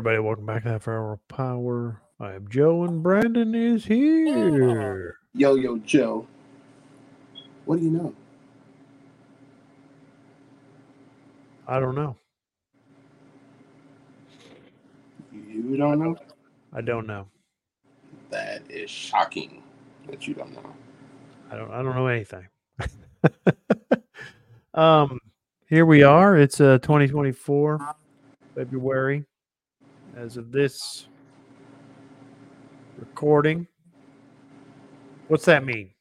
everybody, welcome back to Half Hour of Power. I am Joe, and Brandon is here. Yo, yo, Joe. What do you know? I don't know. You don't know? I don't know. That is shocking that you don't know. I don't. I don't know anything. um, here we are. It's uh 2024, February. As of this recording, what's that mean?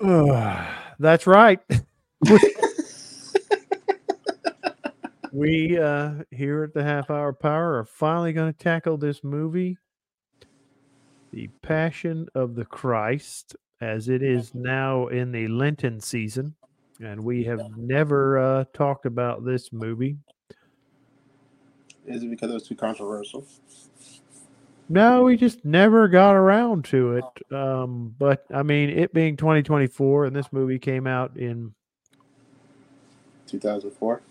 that's right. we uh here at the half hour power are finally going to tackle this movie the passion of the christ as it is now in the lenten season and we have never uh talked about this movie Is it because it was too controversial? no we just never got around to it um but i mean it being 2024 and this movie came out in 2004?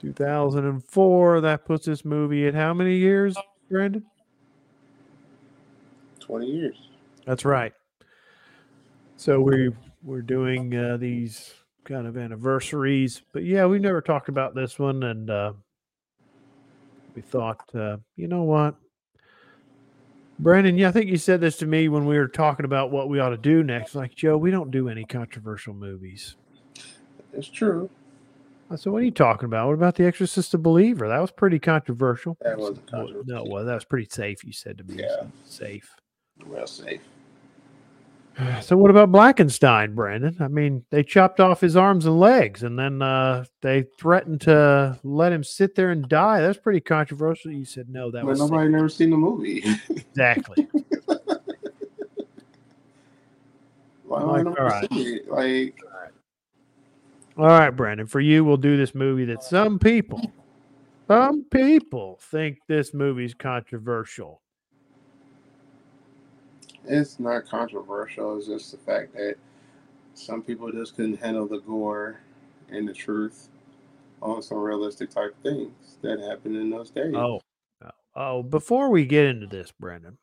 2004 that puts this movie at how many years brandon 20 years. That's right. So we we're doing uh, these kind of anniversaries, but yeah, we've never talked about this one, and uh, we thought, uh, you know what, Brandon? Yeah, I think you said this to me when we were talking about what we ought to do next. Like Joe, we don't do any controversial movies. It's true. I said, "What are you talking about? What about The Exorcist: A Believer? That was pretty controversial." That wasn't controversial. No, well, that was pretty safe. You said to me, Yeah. safe. Well safe. So what about Blackenstein, Brandon? I mean, they chopped off his arms and legs, and then uh, they threatened to let him sit there and die. That's pretty controversial. You said no, that But was nobody never seen the movie. exactly. Why Like, all right. Like, All right, Brandon. For you, we'll do this movie that some people, some people think this movie's controversial. It's not controversial. It's just the fact that some people just couldn't handle the gore and the truth on some realistic type things that happened in those days. Oh, oh, oh! Before we get into this, Brandon,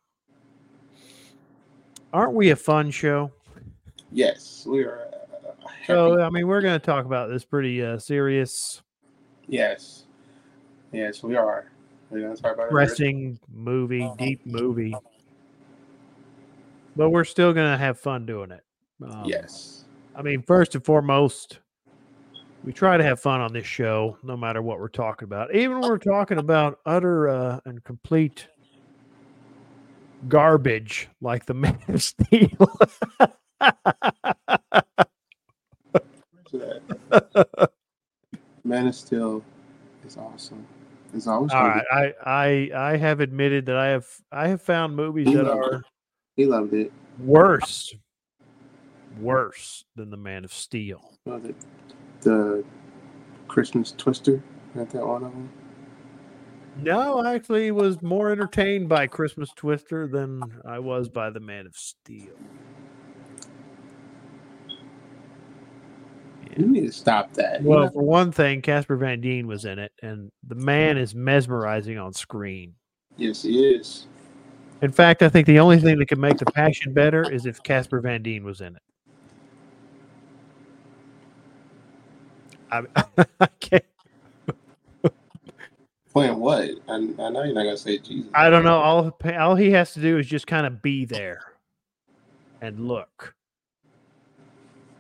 aren't we a fun show? Yes, we are. Uh. So, I mean, we're going to talk about this pretty uh, serious, yes, yes, we are. We're gonna talk about movie, deep movie. But we're still going to have fun doing it. Um, Yes, I mean, first and foremost, we try to have fun on this show, no matter what we're talking about. Even when we're talking about utter uh, and complete garbage, like the Man of Steel. Man of Steel is awesome. It's always All I, I I have admitted that I have I have found movies that are He loved it. worse, worse than the Man of Steel. Loved it. The Christmas Twister. Not that one of them. No, I actually was more entertained by Christmas Twister than I was by the Man of Steel. You need to stop that. Well, know- for one thing, Casper Van Dien was in it, and the man is mesmerizing on screen. yes, he is. In fact, I think the only thing that could make the passion better is if Casper Van Dien was in it. I, I can't. Playing what? I, I know you're not gonna say Jesus. I don't know. All all he has to do is just kind of be there and look,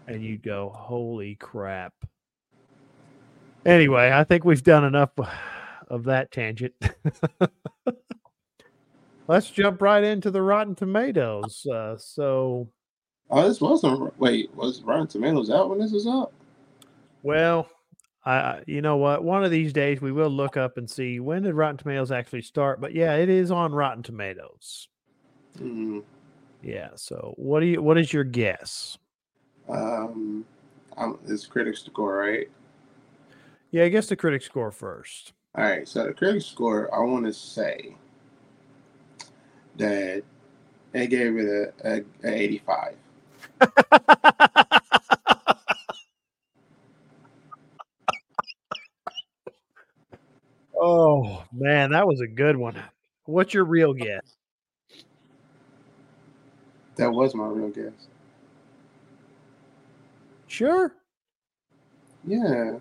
and you go, "Holy crap!" Anyway, I think we've done enough of that tangent. Let's jump right into the Rotten Tomatoes. Uh, so, Oh, this wasn't. Wait, was Rotten Tomatoes out when this was out? well, I you know what? One of these days we will look up and see when did Rotten Tomatoes actually start. But yeah, it is on Rotten Tomatoes. Mm, Yeah. So, what do you? What is your guess? um, it's critics score, right? Yeah, I guess the critic score first. All right, so the critic score, I want to say that they gave it a, a, a 85. oh man, that was a good one. What's your real guess? That was my real guess. Sure. Yeah.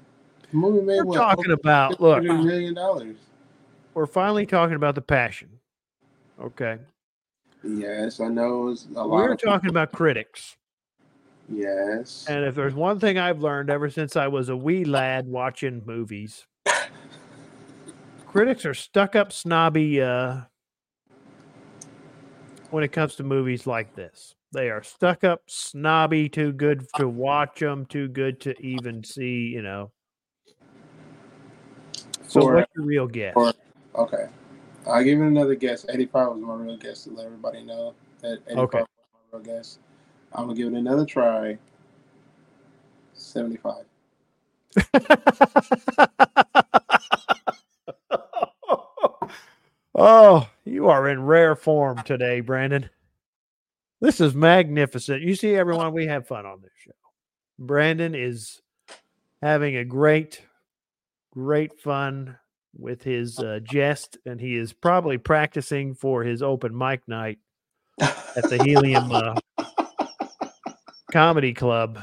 The movie made We're what, talking about look million dollars. We're finally talking about the passion. Okay. Yes, I know it's a lot. We're of talking about critics. Yes. And if there's one thing I've learned ever since I was a wee lad watching movies, critics are stuck up snobby uh, when it comes to movies like this. They are stuck up snobby, too good to watch them, too good to even see, you know. So, For- what's your real guess? for- Okay. I'll give it another guess. 85 was my real guess to let everybody know that 85 Okay. was my real guess. I'm going to give it another try. 75. oh, you are in rare form today, Brandon. This is magnificent. You see, everyone, we have fun on this show. Brandon is having a great, great fun with his uh, jest, and he is probably practicing for his open mic night at the Helium uh, Comedy Club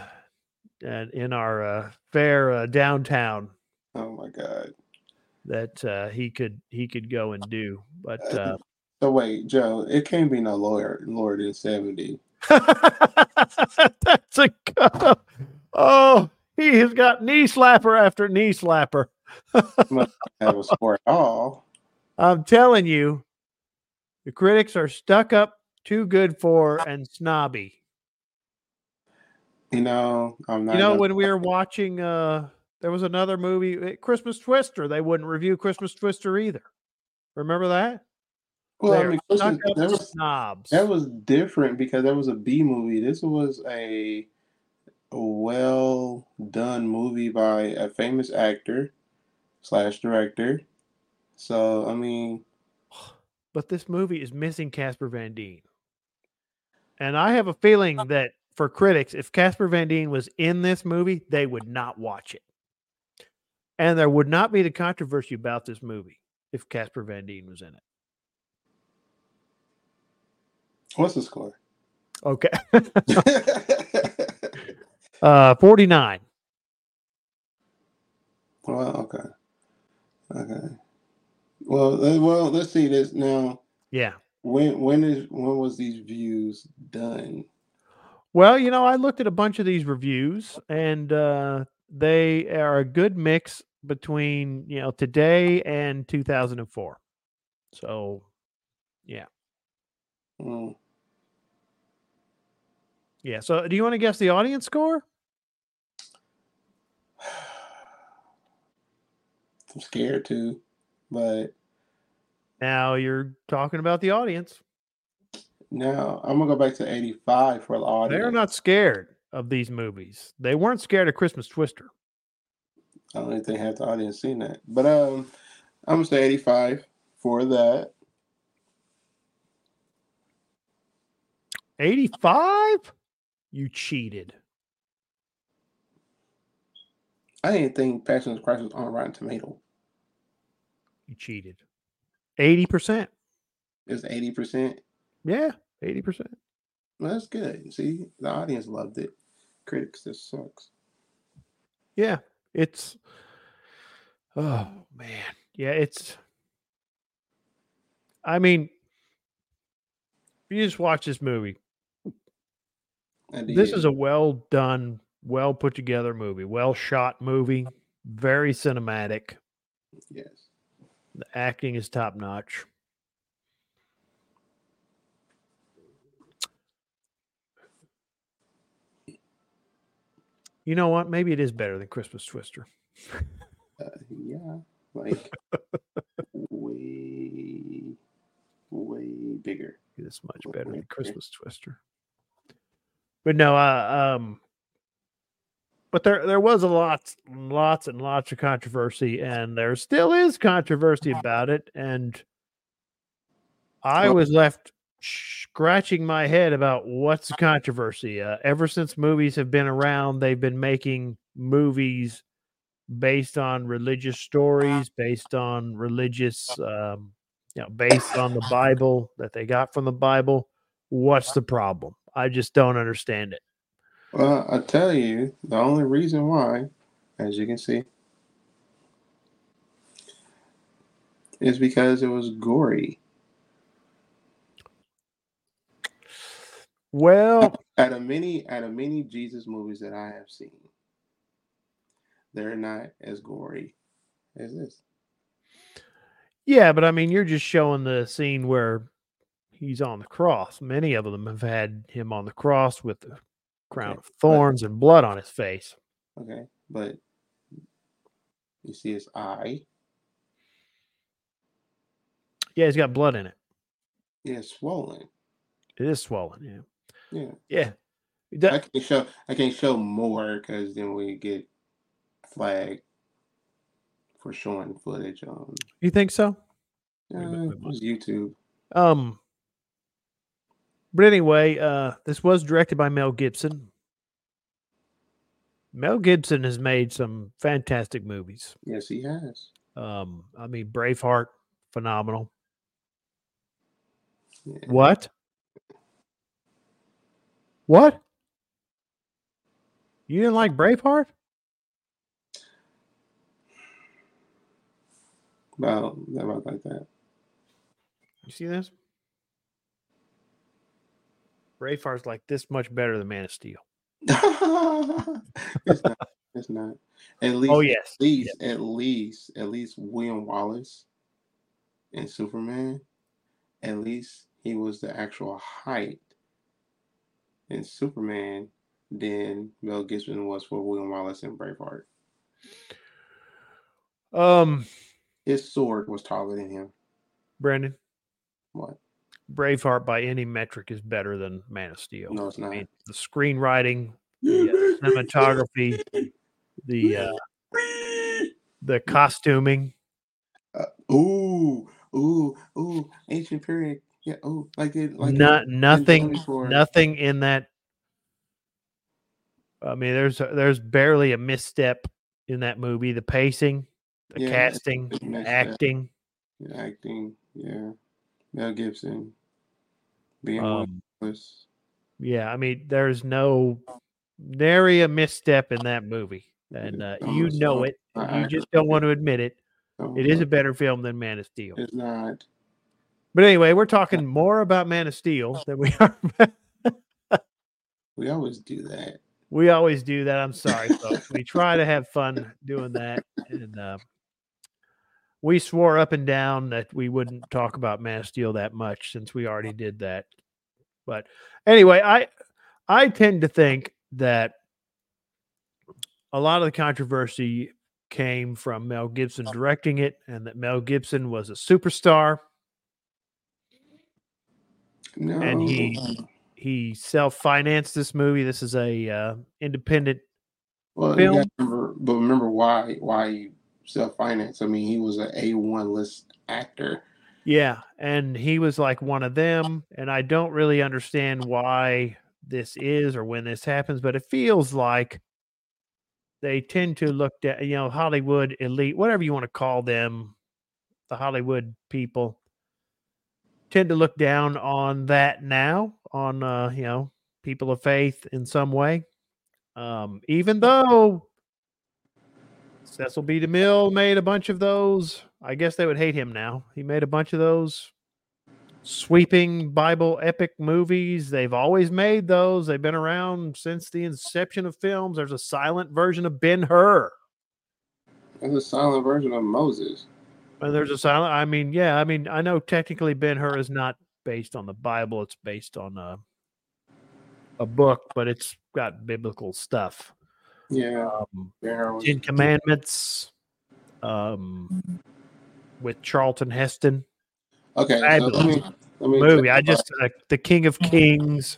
and in our uh, fair uh, downtown oh my God. that uh, he could he could go and do. But uh, So wait, Joe, it can't be no lawyer lower than 70. that's a oh, he has got knee slapper after knee slapper. Have a score at all. I'm telling you, the critics are stuck up, too good for, and snobby. You know, I'm not. You know, when we were watching, uh, there was another movie, eh, Christmas Twister. They wouldn't review Christmas Twister either. Remember that? well, I They're mean, stuck listen, up that was snobs. that was different because that was a B movie. This was a well done movie by a famous actor slash director. So I mean, but this movie is missing Casper Van Dien. And I have a feeling that for critics, if Casper Van Dien was in this movie, they would not watch it. And there would not be the controversy about this movie if Casper Van Dien was in it. what's the score? Okay. uh 49. well, okay, okay. Well, let- well, let's see this now. Yeah. When when is when was these views done? Well, you know, I looked at a bunch of these reviews and uh they are a good mix between, you know, today and 2004. So, yeah. Mm. yeah. So, do you want to guess the audience score? I'm scared too, but Now you're talking about the audience. now I'm gonna go back to 85 for the audience. They're not scared of these movies. They weren't scared of Christmas Twister. I don't even they half the audience seen that. But um, I'm gonna say 85 for that. 85? You cheated. I didn't think Passion of the Christ was on Rotten Tomato. You cheated. 80%. It's 80 percent. Yeah, 80%. Well, that's good. See, the audience loved it. Critics, this sucks. Yeah, it's oh man. Yeah, it's I mean, you just watch this movie, this is a well done, well put together movie, well shot movie, very cinematic. yes. The acting is top notch. You know what? Maybe it is better than Christmas Twister. Uh, yeah, like way, way bigger. It is much better than. Christmas Twister. But no, uh, um, but there there was a lot, lots and lots of controversy, and there still is controversy about it. And I was left scratching my head about what's the controversy. Uh, ever since movies have been around, they've been making movies based on religious stories, based on religious, um, you know, based on the Bible that they got from the Bible. What's the problem? I just don't understand it. Well, I tell you, the only reason why, as you can see, is because it was gory. Well, Out of many, out of many Jesus movies that I have seen, they're not as gory as this. yeah, but I mean, you're just showing the scene where he's on the cross. Many of them have had him on the cross with the crown of thorns and blood on his face. Okay, but you see his eye. Yeah, he's got blood in it. Yeah, it's swollen. It is swollen. Yeah. Yeah, Yeah. I can show. I can show more because then we get flagged for showing footage on you think so? uh, Wait a minute, wait a it was YouTube. Um, but anyway, uh, this was directed by Mel Gibson. Mel Gibson has made some fantastic movies. Yes, he has. Um, I mean, Braveheart, phenomenal. Yeah. What? What? You didn't like Braveheart? About about like that. You see this? Braveheart's like this much better than Man of Steel. it's not. It's not. At least. Oh yes, At least. At least. At least William Wallace in Superman. At least he was the actual height in Superman than Mel Gibson was for William Wallace in Braveheart. Um, His sword was taller than him. Brandon, What? Braveheart by any metric is better than Man of Steel. No, it's I not. mean, the screenwriting, the uh, cinematography, the uh, the costuming. Uh, ooh, ooh, ooh, ancient period. Yeah, ooh, like it, like not it, nothing, nothing in that. I mean, there's there's barely a misstep in that movie. The pacing, the Yeah, casting, acting. acting. Yeah, Mel Gibson being Um, yeah, I mean, there's no nary a misstep in that movie, and uh, you know it. You just don't want to admit it. It is a better film than Man of Steel. It's not. But anyway, we're talking more about Man of Steel than we are. We always do that. we always do that. I'm sorry, folks. We try to have fun doing that, and uh, we swore up and down that we wouldn't talk about Man of Steel that much since we already did that. But anyway, I I tend to think that a lot of the controversy came from Mel Gibson directing it, and that Mel Gibson was a superstar. No. And he- he self-financed this movie. This is a uh, independent. well, film. remember, but remember why why he self financed. I mean, he was an A one list actor. Yeah, and he was like one of them, and I don't really understand why this is or when this happens, but it feels like they tend to look at you know Hollywood elite, whatever you want to call them, the Hollywood people tend to look down on that now on uh you know people of faith in some way um even though Cecil B. DeMille made a bunch of those. I guess they would hate him now. He made a bunch of those sweeping Bible epic movies. They've always made those. They've been around since the inception of films. There's a silent version of Ben Hur. That's a silent version of Moses. And there's a silent. I mean, yeah. I mean, I know technically Ben Hur is not based on the Bible. It's based on a a book, but it's got biblical stuff. Yeah, Um, was. Ten Commandments, um, with Charlton Heston Okay, so let me let me movie. I just uh, the King of Kings.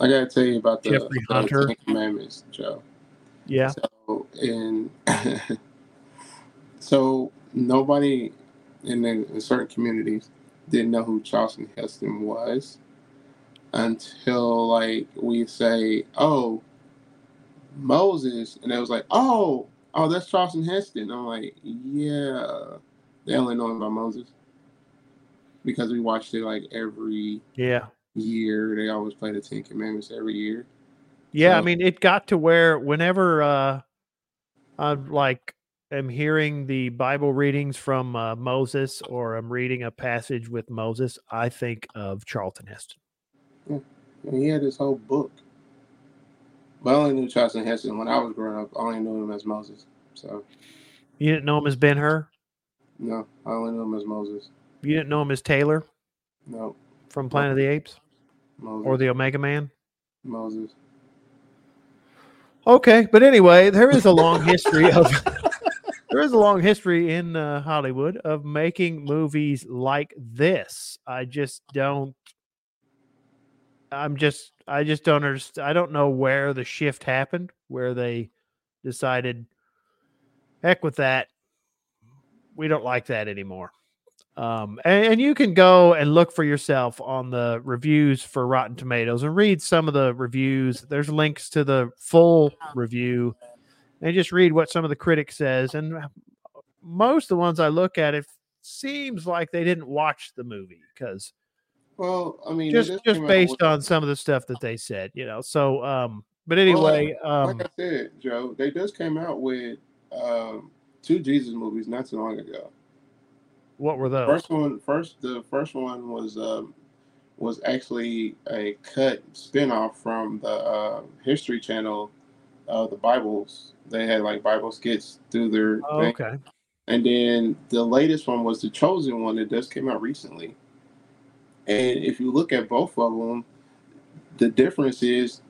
I gotta tell you about the, Jeffrey Hunter. Ten Commandments, Joe. Yeah, So in so nobody in, the, in certain communities didn't know who Charlton Heston was until like we say, "Oh, Moses," and it was like, "Oh, "Oh, that's Charlton Heston." I'm like, "Yeah." They only know about Moses because we watched it like every Yeah. year. They always play the Ten Commandments every year. Yeah, I mean, it got to where whenever uh, I'm like, am hearing the Bible readings from uh, Moses, or I'm reading a passage with Moses, I think of Charlton Heston. And he had this whole book. But I only knew Charlton Heston when I was growing up. I only knew him as Moses. So You didn't know him as Ben Hur. no, I only knew him as Moses. You didn't know him as Taylor No, from Planet of the Apes Moses. or the Omega Man. Moses. Okay, but anyway, there is a long history of there is a long history in uh, Hollywood of making movies like this. I just don't. I'm just. I just don't understand. I don't know where the shift happened, where they decided, heck with that. We don't like that anymore. Um, and, and you can go and look for yourself on the reviews for Rotten Tomatoes and read some of the reviews. There's links to the full review and just read what some of the critics says. And most of the ones I look at, it seems like they didn't watch the movie because Well, I mean, just just just came out based on some of the stuff that they said, you know. So, um, but anyway, um, like I said, Joe, they just came out with um, two Jesus movies not too long ago. what were those? First one, first the first one was um, was actually a cut spinoff from the uh, History Channel of the Bibles. They had like Bible skits through their Oh, okay. And then the latest one was the Chosen one that just came out recently. And if you look at both of them, the difference is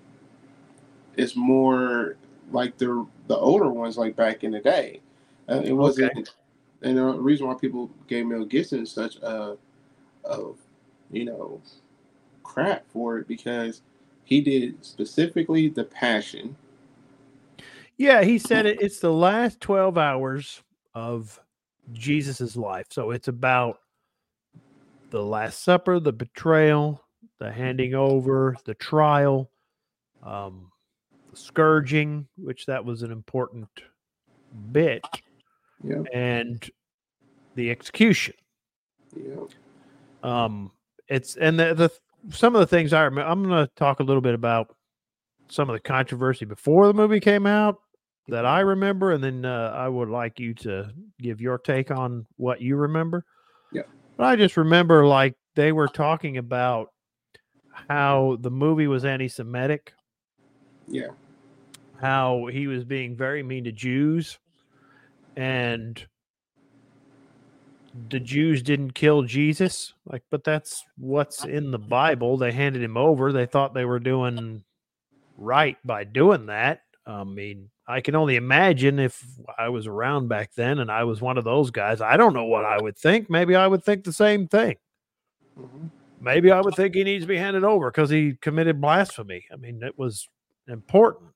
it's more like the the older ones, like back in the day. Uh, it wasn't, and the reason why people gave Mel Gibson such a, of you know, crap for it because he did specifically the Passion. Yeah, he said it, it's the last 12 hours of Jesus's life. So it's about the Last Supper, the betrayal, the handing over, the trial, um, the scourging, which that was an important bit, Yeah, and the execution. yeah, Um, it's and the, the some of the things I remember. I'm going to talk a little bit about some of the controversy before the movie came out that I remember, and then uh, I would like you to give your take on what you remember. But I just remember like they were talking about how the movie was anti-Semitic, yeah, how he was being very mean to Jews, and the Jews didn't kill Jesus. Like, but that's what's in the Bible. They handed him over. They thought they were doing right by doing that. I mean, I can only imagine if I was around back then and I was one of those guys. I don't know what I would think. Maybe I would think the same thing. Mhm. Maybe I would think he needs to be handed over because he committed blasphemy. I mean, it was important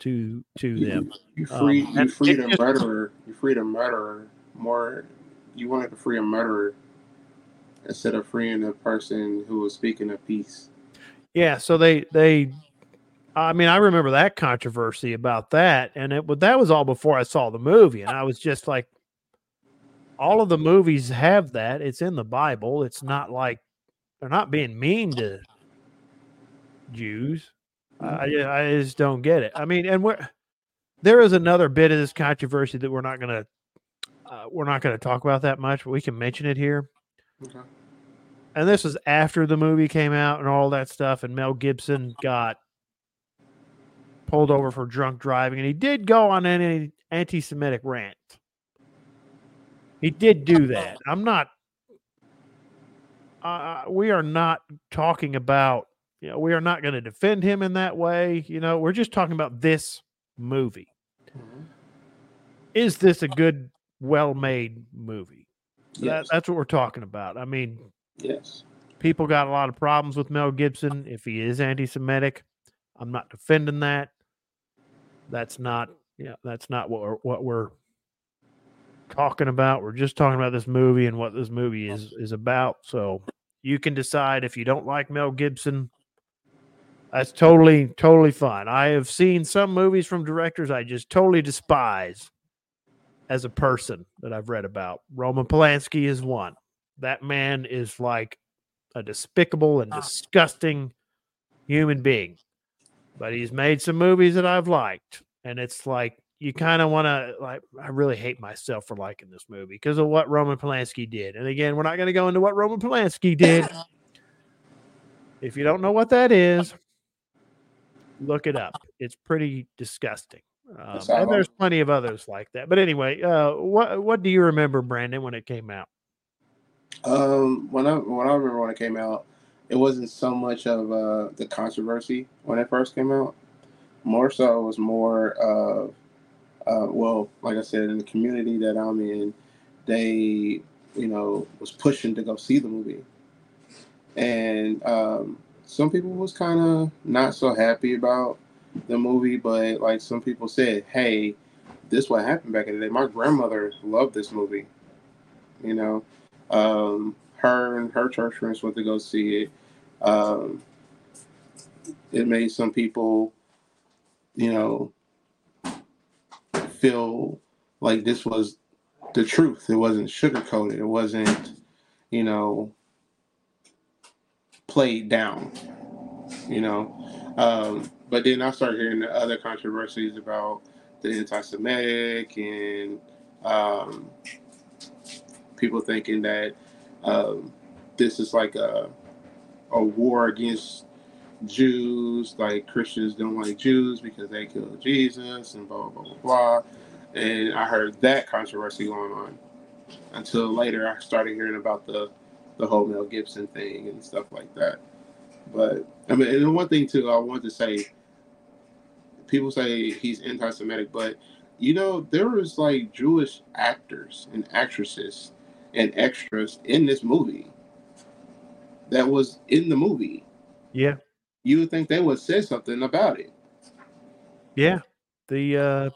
to to You- them. You Um, free, you freed a murderer. You freed a murderer more. You wanted to free a murderer instead of freeing a person who was speaking of peace. Yeah, so they they I mean, I remember that controversy about that and it but that was all before I saw the movie and I was just like all of the movies have that. It's in the Bible. It's not like they're not being mean to Jews. I, I just don't get it. I mean, and we're there is another bit of this controversy that we're not going to uh, we're not to talk about that much, but we can mention it here. Okay. And this was after the movie came out and all that stuff, and Mel Gibson got pulled over for drunk driving, and he did go on an anti-Semitic rant. He did do that. I'm not. Uh, we are not talking about. You know, we are not going to defend him in that way. You know, we're just talking about this movie. Mhm. Is this a good, well-made movie? That, Yes. that's what we're talking about. I mean, yes. people got a lot of problems with Mel Gibson if he is anti-Semitic. I'm not defending that. That's not yeah, that's not what we're, what we're talking about. We're just talking about this movie and what this movie is is about. So you can decide if you don't like Mel Gibson. That's totally totally fine. I have seen some movies from directors I just totally despise as a person that I've read about. Roman Polanski is one. That man is like a despicable and ah. disgusting human being. But he's made some movies that I've liked. And it's like you kind of want to like I really hate myself for liking this movie because of what Roman Polanski did. And again, we're not going to go into what Roman Polanski did. if you don't know what that is, look it up. It's pretty disgusting. Um, and there's plenty of others like that. But anyway, uh, what what do you remember, Brandon, when it came out? Um, when I when I remember when it came out, it wasn't so much of uh, the controversy when it first came out. More so, it was more of uh, well, like I said, in the community that I'm in, they you know was pushing to go see the movie, and um, some people was kind of not so happy about the movie, but like some people said, hey, this what happened back in the day. My grandmother loved this movie. You know, um, her and her church friends went to go see it. Um, it made some people, you know, feel like this was the truth. It wasn't sugarcoated. It wasn't, you know, played down. You know, um, but then I started hearing the other controversies about the anti-Semitic and um, people thinking that um, this is like a a war against Jews, like Christians don't like Jews because they killed Jesus and blah blah blah blah. And I heard that controversy going on until later. I started hearing about the the whole Mel Gibson thing and stuff like that. But I mean, and one thing too, I want to say people say he's anti-Semitic, but you know there was like Jewish actors and actresses and extras in this movie that was in the movie. Yeah, you would think they would say something about it. Yeah, the uh,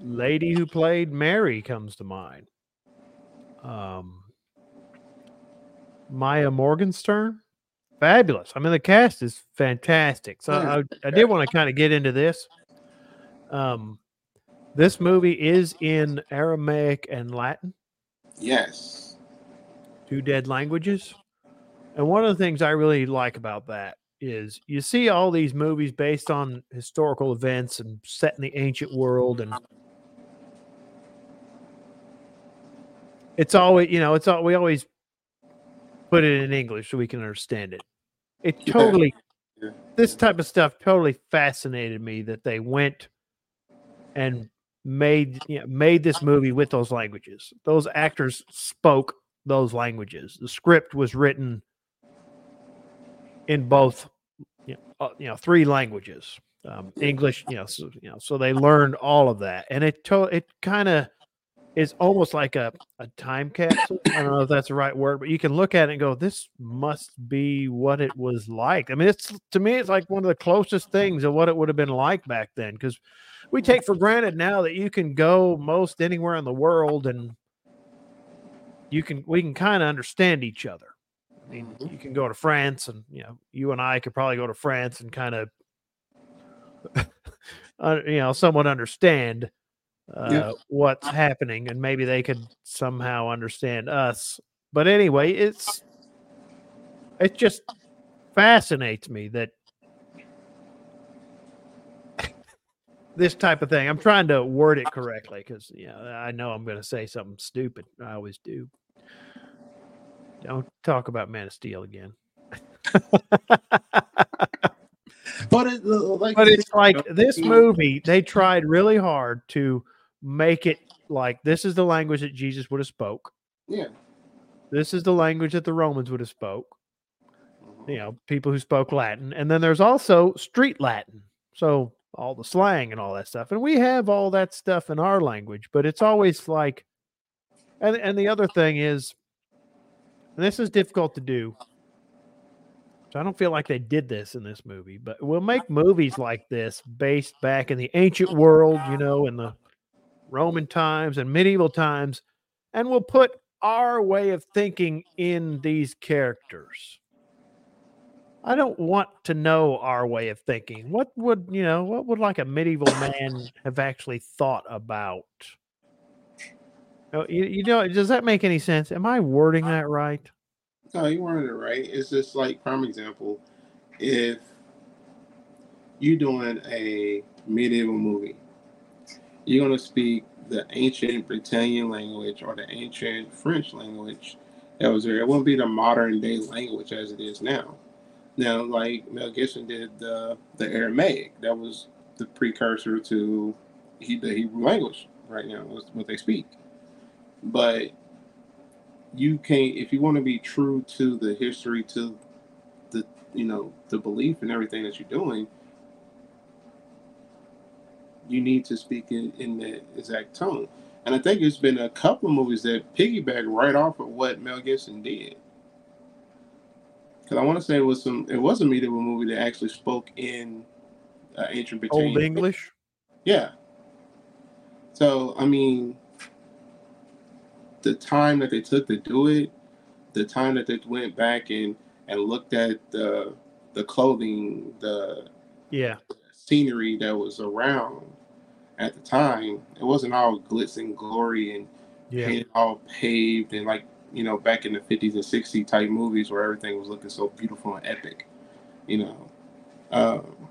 lady who played Mary comes to mind. Um, Maya Morgenstern fabulous. I mean, the cast is fantastic. So I, I did want to kind of get into this. Um, this movie is in Aramaic and Latin. Yes. Two dead languages. And one of the things I really like about that is you see all these movies based on historical events and set in the ancient world and it's always you know it's all we always put it in English so we can understand it. It totally, yeah. this type of stuff totally fascinated me that they went and made you know, made this movie with those languages. Those actors spoke those languages. The script was written in both, you know, uh, you know three languages. Um, English, you know, so, you know, so they learned all of that, and it to, it kind of is almost like a, a time capsule. I don't know if that's the right word, but you can look at it and go, this must be what it was like. I mean, it's to me, it's like one of the closest things of what it would have been like back then. Because we take for granted now that you can go most anywhere in the world and you can we can kind of understand each other. I mean, mm-hmm. you can go to France and you know, you and I could probably go to France and kind of uh, you know, somewhat understand uh, yeah. what's happening, and maybe they could somehow understand us. But anyway, it's it just fascinates me that this type of thing. I'm trying to word it correctly because you know, I know I'm going to say something stupid. I always do. Don't talk about Man of Steel again. but it, uh, like, but it's like this movie. They tried really hard to make it like this is the language that Jesus would have spoke. Yeah. This is the language that the Romans would have spoke. Mm-hmm. You know, people who spoke Latin. And then there's also street Latin. So all the slang and all that stuff. And we have all that stuff in our language, but it's always like and and the other thing is and this is difficult to do. So I don't feel like they did this in this movie, but we'll make movies like this based back in the ancient world, you know, in the Roman times and medieval times, and we'll put our way of thinking in these characters. I don't want to know our way of thinking. What would, you know, what would like a medieval man have actually thought about Oh, you, you know, does that make any sense? Am I wording that right? No, you weren't it right. It's just like prime example. If you're doing a medieval movie, you're gonna speak the ancient Britannian language or the ancient French language that was there. It won't be the modern day language as it is now. Now, like Mel Gibson did the the Aramaic, that was the precursor to he, the Hebrew language right now, is what they speak. But you can't if you want to be true to the history, to the you know the belief and everything that you're doing, you need to speak in, in the exact tone. And I think it's been a couple of movies that piggyback right off of what Mel Gibson did. Because I want to say it was some, it was a medieval movie that actually spoke in uh, ancient Britain. Old English. Yeah. So I mean, the time that they took to do it, the time that they went back and and looked at the the clothing, the yeah scenery that was around at the time, it wasn't all glitz and glory and yeah. all paved and like you know back in the 50s and 60s type movies where everything was looking so beautiful and epic, you know. Um,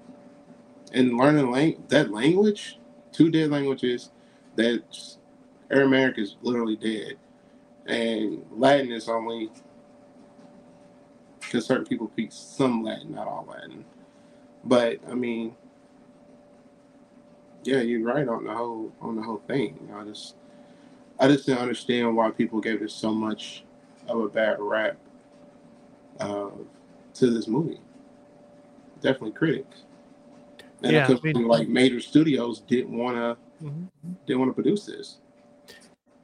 and learning lang- that language, two dead languages, that Aramaic is literally dead, and Latin is only because certain people speak some Latin, not all Latin. But I mean, yeah, you're right on the whole on the whole thing. I just I just didn't understand why people gave it so much of a bad rap uh, to this movie. Definitely critics. And Yeah, because I mean- like major studios didn't want to Mhm. didn't want to produce this.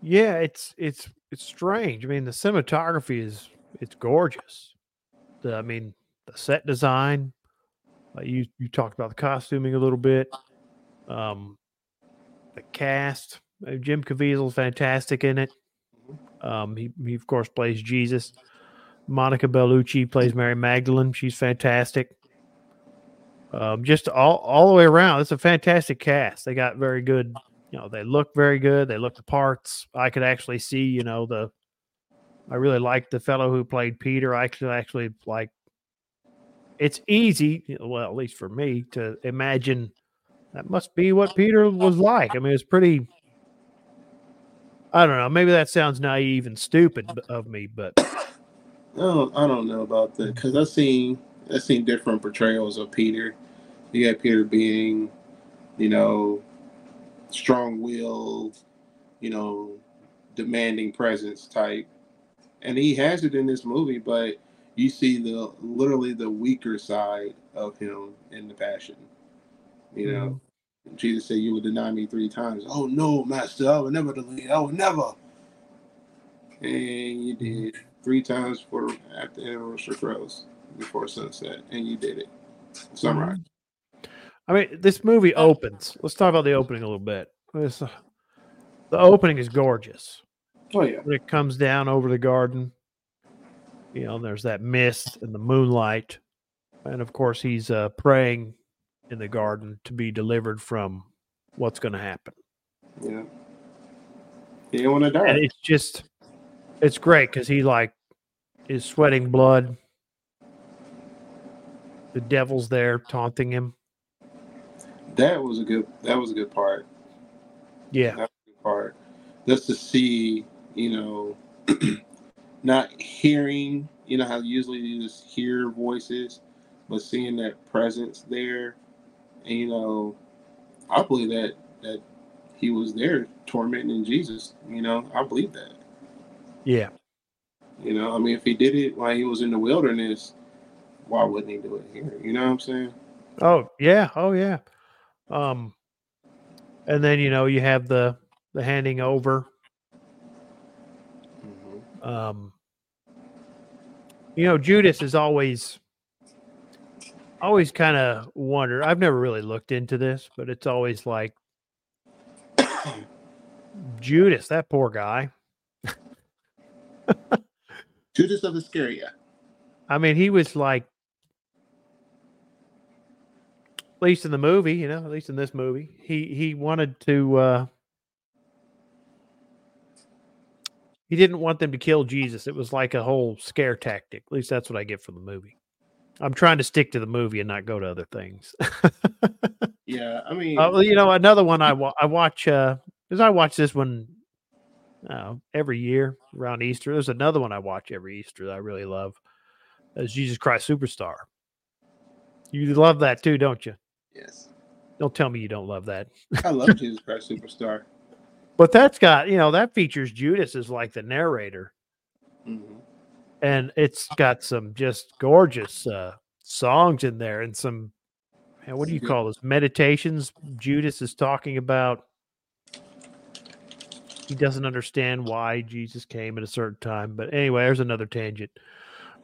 Yeah, it's it's it's strange. I mean, the cinematography is it's gorgeous. The I mean, the set design. Uh, you you talked about the costuming a little bit. Um, the cast. Uh, Jim Caviezel's fantastic in it. Um, he he of course plays Jesus. Monica Bellucci plays Mary Magdalene. She's fantastic. Um, just all all the way around, it's a fantastic cast. They got very good you know they look very good they look the parts. I could actually see you know the i really like the fellow who played peter. I could actually like it's easy well at least for me to imagine that must be what peter was like. I mean it's pretty i don't know maybe that sounds naive and stupid of me but don't, I don't know about that because I've seen I've seen different portrayals of Peter. You got Peter being, you know, strong-willed, you know, demanding presence type, and he has it in this movie. But you see the literally the weaker side of him in the passion. You know, mm-hmm. Jesus said, "You will deny me three times." Oh no, Master, I will never delete. I will never. And you mm-hmm. did three times for at the anniversary crows before sunset, and you did it. Sunrise. Mm-hmm. I mean, this movie opens. Let's talk about the opening a little bit. This, uh, the opening is gorgeous. Oh yeah. When it comes down over the garden, you know, there's that mist and the moonlight, and of course, he's uh, praying in the garden to be delivered from what's going to happen. Yeah. He didn't want to die. And it's just, it's great because he like is sweating blood. The devil's there taunting him. That was a good. That was a good part. Yeah, That was a good part. Just to see, you know, not hearing. You know how usually you just hear voices, but seeing that presence there, and you know, I believe that that he was there tormenting Jesus. You know, I believe that. yeah. You know, I mean, if he did it while he was in the wilderness, why wouldn't he do it here? You know what I'm saying? Oh yeah, oh yeah. Um, and then you know you have the the handing over. Mm-hmm. Um, you know Judas is always always kind of wonder. I've never really looked into this, but it's always like Judas, that poor guy. Judas of Iscariot. I mean, he was like, at least in the movie, you know, at least in this movie, he he wanted to uh he didn't want them to kill Jesus. It was like a whole scare tactic. At least that's what I get from the movie. I'm trying to stick to the movie and not go to other things. Yeah, I mean, Uh, you know, another one I wa- I watch uh, is I watch this one uh, every year around Easter. There's another one I watch every Easter that I really love. Is Jesus Christ Superstar. You love that too, don't you? Yes, Don't tell me you don't love that. I love Jesus Christ Superstar. But that's got you know that features Judas as like the narrator, hmm and it's got some just gorgeous uh, songs in there and some. man, what do you Good. call this? Meditations. Judas is talking about he doesn't understand why Jesus came at a certain time. But anyway, there's another tangent.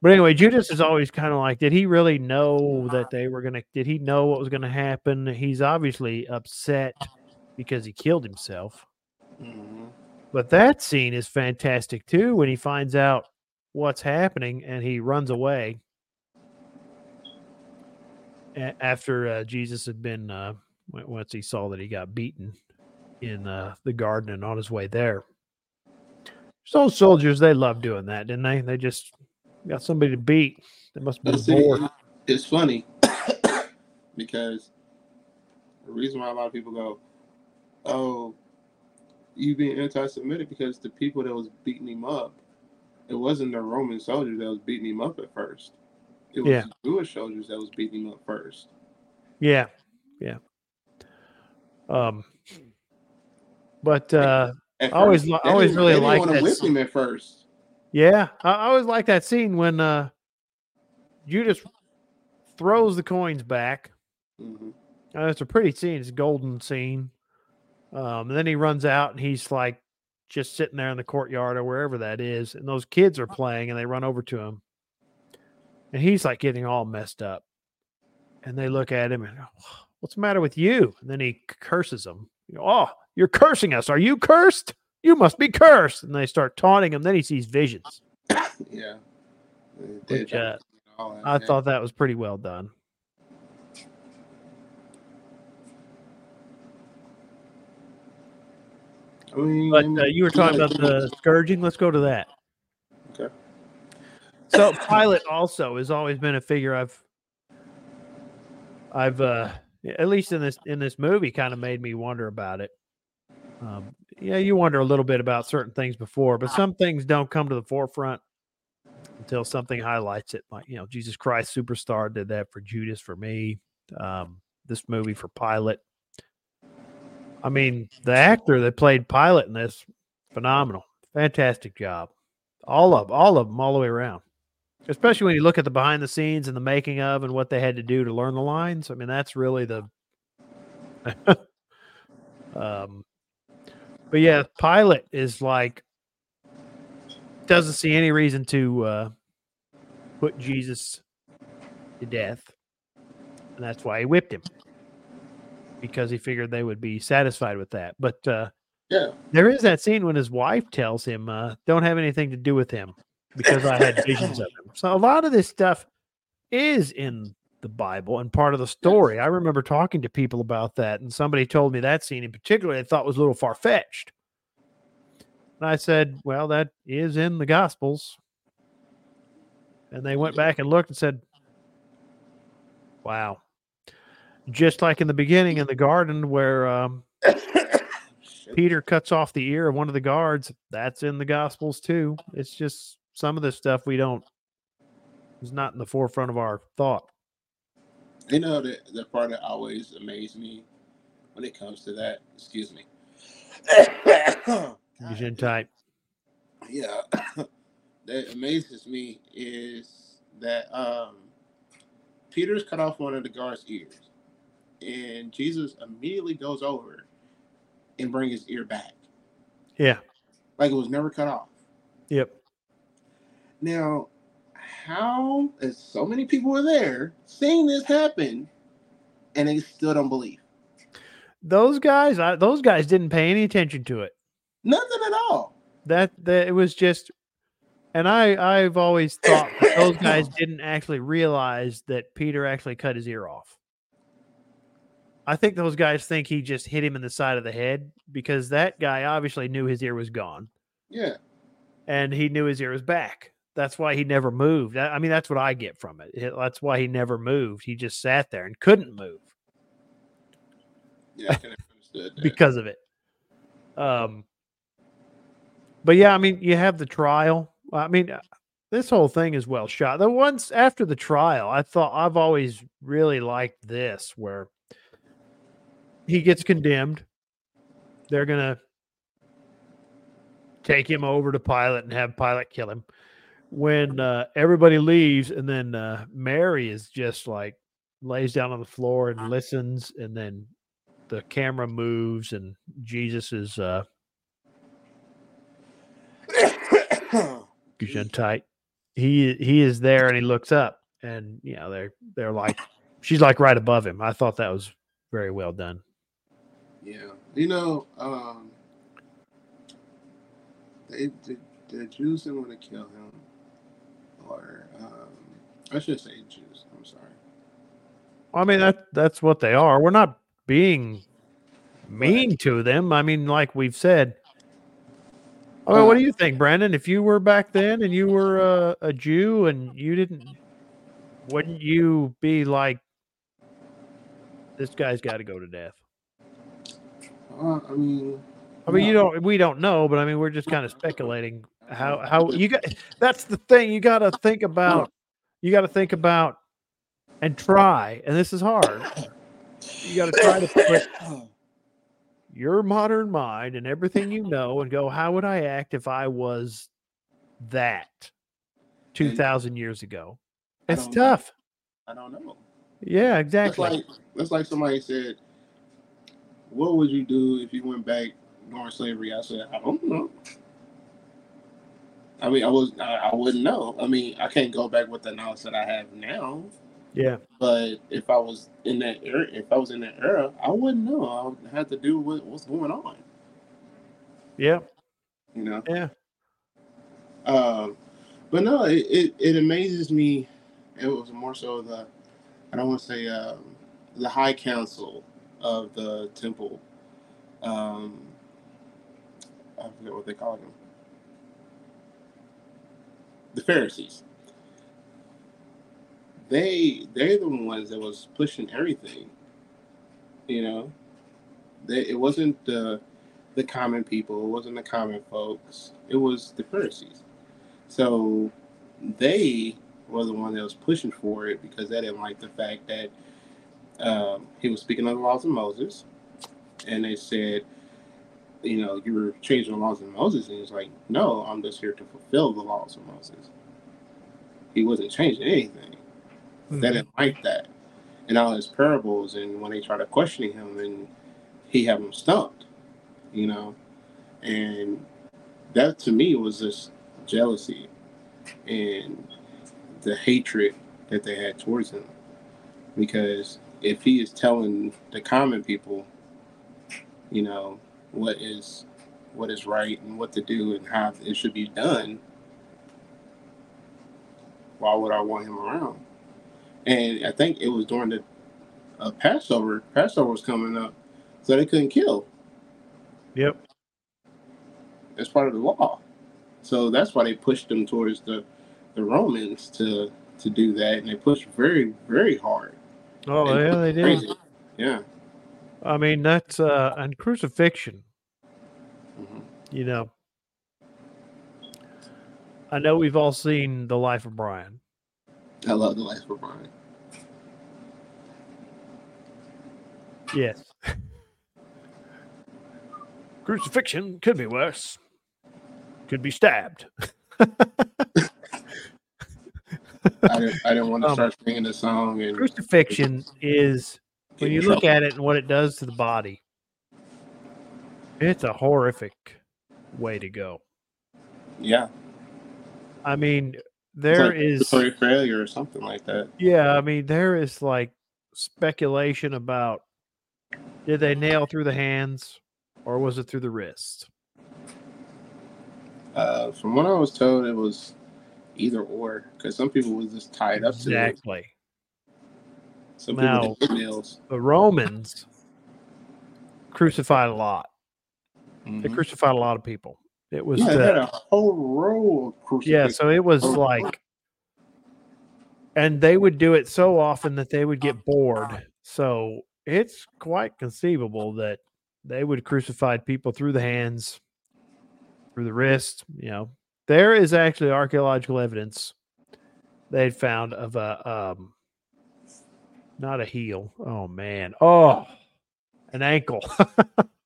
But anyway, Judas is always kind of like, did he really know that they were gonna? Did he know what was gonna happen? He's obviously upset because he killed himself. hmm But that scene is fantastic too when he finds out what's happening and he runs away a- after uh, Jesus had been uh, once he saw that he got beaten in uh, the garden and on his way there. So soldiers, they love doing that, didn't they? They just got somebody to beat. They must be bored. it's funny because the reason why a lot of people go, "Oh, you being anti-Semitic," because the people that was beating him up, it wasn't the Roman soldiers that was beating him up at first. It was Yeah. Jewish soldiers that was beating him up first. Yeah, yeah. Um, but uh, I always I always really they didn't liked wanna that whip him at first. Yeah, I, I always like that scene when uh, Judas throws the coins back. hmm Uh, it's a pretty scene. It's a golden scene. Um, and then he runs out and he's like just sitting there in the courtyard or wherever that is, and those kids are playing and they run over to him, and he's like getting all messed up, and they look at him and what's the matter with you? And then he curses them. You know, oh, you're cursing us. Are you cursed? You must be cursed. And they start taunting him. Then he sees visions. Yeah. Which, uh, I thought that was pretty well done. But uh, you were talking about the scourging. Let's go to that. Okay. So Pilate also has always been a figure I've, I've uh, at least in this in this movie, kind of made me wonder about it. Um, yeah, you wonder a little bit about certain things before, but some things don't come to the forefront until something highlights it. Like you know, Jesus Christ Superstar did that for Judas for me. Um, this movie for Pilate. I mean, the actor that played Pilate in this, phenomenal, fantastic job. All of all of them, all the way around. Especially when you look at the behind the scenes and the making of and what they had to do to learn the lines. I mean, that's really the. um, but yeah, Pilate is like doesn't see any reason to uh, put Jesus to death, and that's why he whipped him because he figured they would be satisfied with that. But uh, yeah. there is that scene when his wife tells him, uh, "Don't have anything to do with him because I had visions of him." So a lot of this stuff is in the Bible and part of the story. I remember talking to people about that, and somebody told me that scene in particular they thought was a little far fetched. And I said, "Well, that is in the Gospels." And they went back and looked and said, "Wow." Just like in the beginning in the garden where um, Peter cuts off the ear of one of the guards. That's in the Gospels too. It's just some of this stuff we don't is not in the forefront of our thought. You know the the part that always amazed me when it comes to that. Excuse me. Vision type. yeah, that amazes me is that um, Peter's cut off one of the guard's ears, and Jesus immediately goes over and bring his ear back, Yeah. like it was never cut off. Yep. Now, how is so many people were there seeing this happen, and they still don't believe Those guys, I, those guys didn't pay any attention to it. nothing at all? That that it was just, and I I've always thought those guys didn't actually realize that Peter actually cut his ear off. I think those guys think he just hit him in the side of the head because that guy obviously knew his ear was gone. Yeah, and he knew his ear was back. That's why he never moved. I I mean, that's what I get from it. It- That's why he never moved. He just sat there and couldn't move Yeah, I understood that. because of it. Um, but yeah, I mean, you have the trial. I mean, uh, this whole thing is well shot. The ones after the trial, I thought I've always really liked this, where he gets condemned. They're gonna take him over to Pilate and have Pilate kill him. When uh, everybody leaves, and then uh, Mary is just like lays down on the floor and listens, and then the camera moves, and Jesus is uh, tight. He he is there, and he looks up, and you know they're they're like she's like right above him. I thought that was very well done. Yeah, you know, um, they the, the Jews didn't want to kill him, or um, I should say Jews. I'm sorry. I mean that that's what they are. We're not being mean to them. I mean, like we've said. I mean, what do you think, Brandon? If you were back then and you were a, a Jew and you didn't, wouldn't you be like, this guy's got to go to death? Uh, I mean, I mean, you don't. We don't know, but I mean, we're just kind of speculating how how you got. That's the thing. You got to think about. You got to think about, and try. And this is hard. You got to try to put your modern mind and everything you know, and go. How would I act if I was that two thousand years ago? I It's know. tough. I don't know. Yeah, That's exactly. like that's like somebody said, "What would you do if you went back during slavery?" I said, "I don't know." I mean, I was I, I wouldn't know. I mean, I can't go back with the knowledge that I have now. yeah, But if I was in that era, if I was in that era, I wouldn't know. I would have to do with what's going on. yeah, You know. yeah. Um, but no, it, it, it amazes me. It was more so the, I don't want to say um, the high council of the temple. Um, I forget what they call them. The Pharisees. They they're the ones that was pushing everything. You know, they, it wasn't the the common people. It wasn't the common folks. It was the Pharisees. So they were the one that was pushing for it because they didn't like the fact that um, he was speaking of the laws of Moses, and they said, you know, you were changing the laws of Moses, and he's like, no, I'm just here to fulfill the laws of Moses. He wasn't changing anything. They mm-hmm. didn't like that, and all his parables, and when they tried questioning him, and he had them stumped, you know, and that to me was just jealousy and the hatred that they had towards him. Because if he is telling the common people, you know, what is what is right and what to do and how it should be done, why would I want him around? And I think it was during the uh, Passover. Passover was coming up, so they couldn't kill. Yep. That's part of the law. So that's why they pushed them towards the, the Romans to to do that, and they pushed very very hard. Oh And yeah, they did. crazy. Yeah. I mean, that's uh, and crucifixion. Mhm. You know, I know we've all seen the life of Brian. I love the life of Brian. Yes. Crucifixion could be worse. Could be stabbed. I didn't, I didn't want to Um, start singing the song, and Crucifixion is when you look at it and what it does to the body. It's a horrific way to go. yeah, I mean, It's there like is failure or something like that. Yeah, I mean, there is like speculation about did they nail through the hands or was it through the wrist? Uh, from what I was told, it was either or because some people was just tied up to. Exactly. Some Now- nails. The Romans crucified a lot. They Mhm. crucified a lot of people. It was Yeah, the- had a whole row of yeah, crucifixes. so it was Oh. like, yeah, so it was Oh. like, and they would do it so often that they would get bored. So it's quite conceivable that they would crucify people through the hands, through the wrist. You know, there is actually archaeological evidence they'd found of a, um, not a heel. Oh man, oh, an ankle Oh,